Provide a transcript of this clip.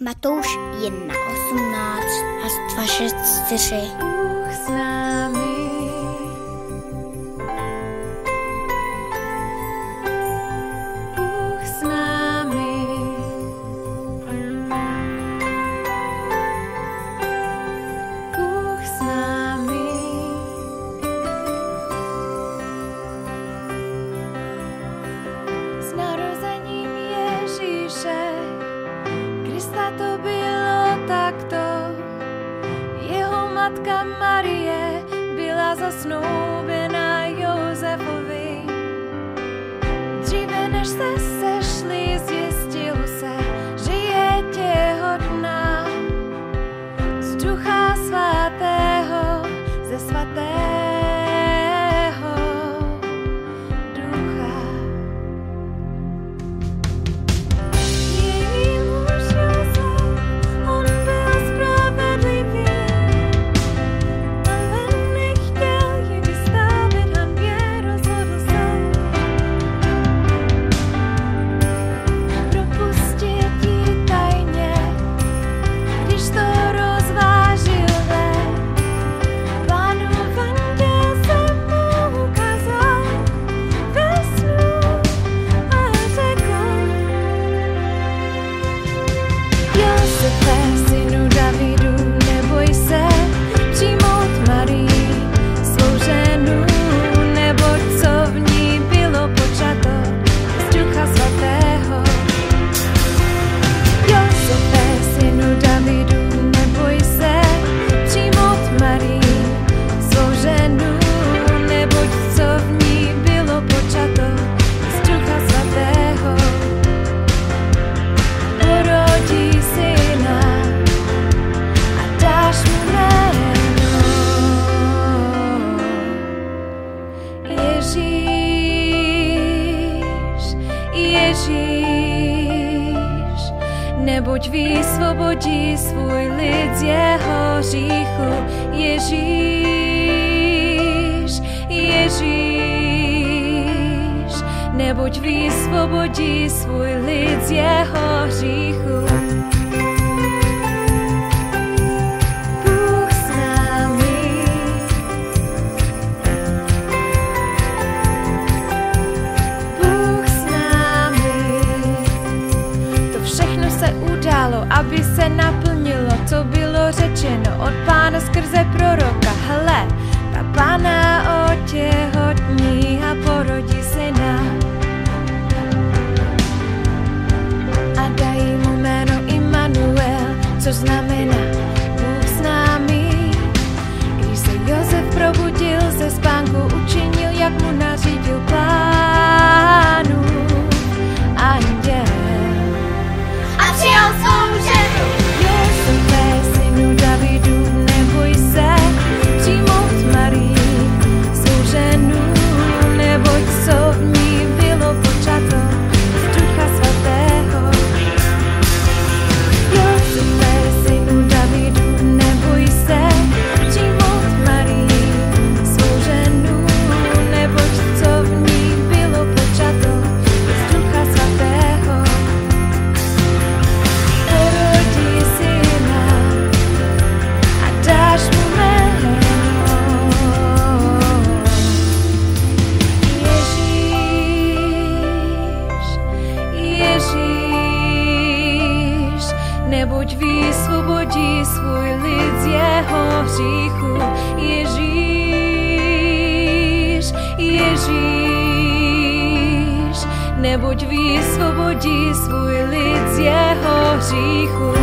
Matouš 1.18 a 2.64 zda to bylo takto. Jeho matka Marie byla zasnoubená Josefovi. Dříve než se se Buď vysvobodí svůj lid z jeho říchu, Ježíš, Ježíš. Nebuď vysvobodí svůj lid z jeho říchu. řečeno od pána skrze proroka, hele, ta pána otěž. hříchu. Ježíš, Ježíš, neboť vysvobodí svůj lid z jeho hříchu.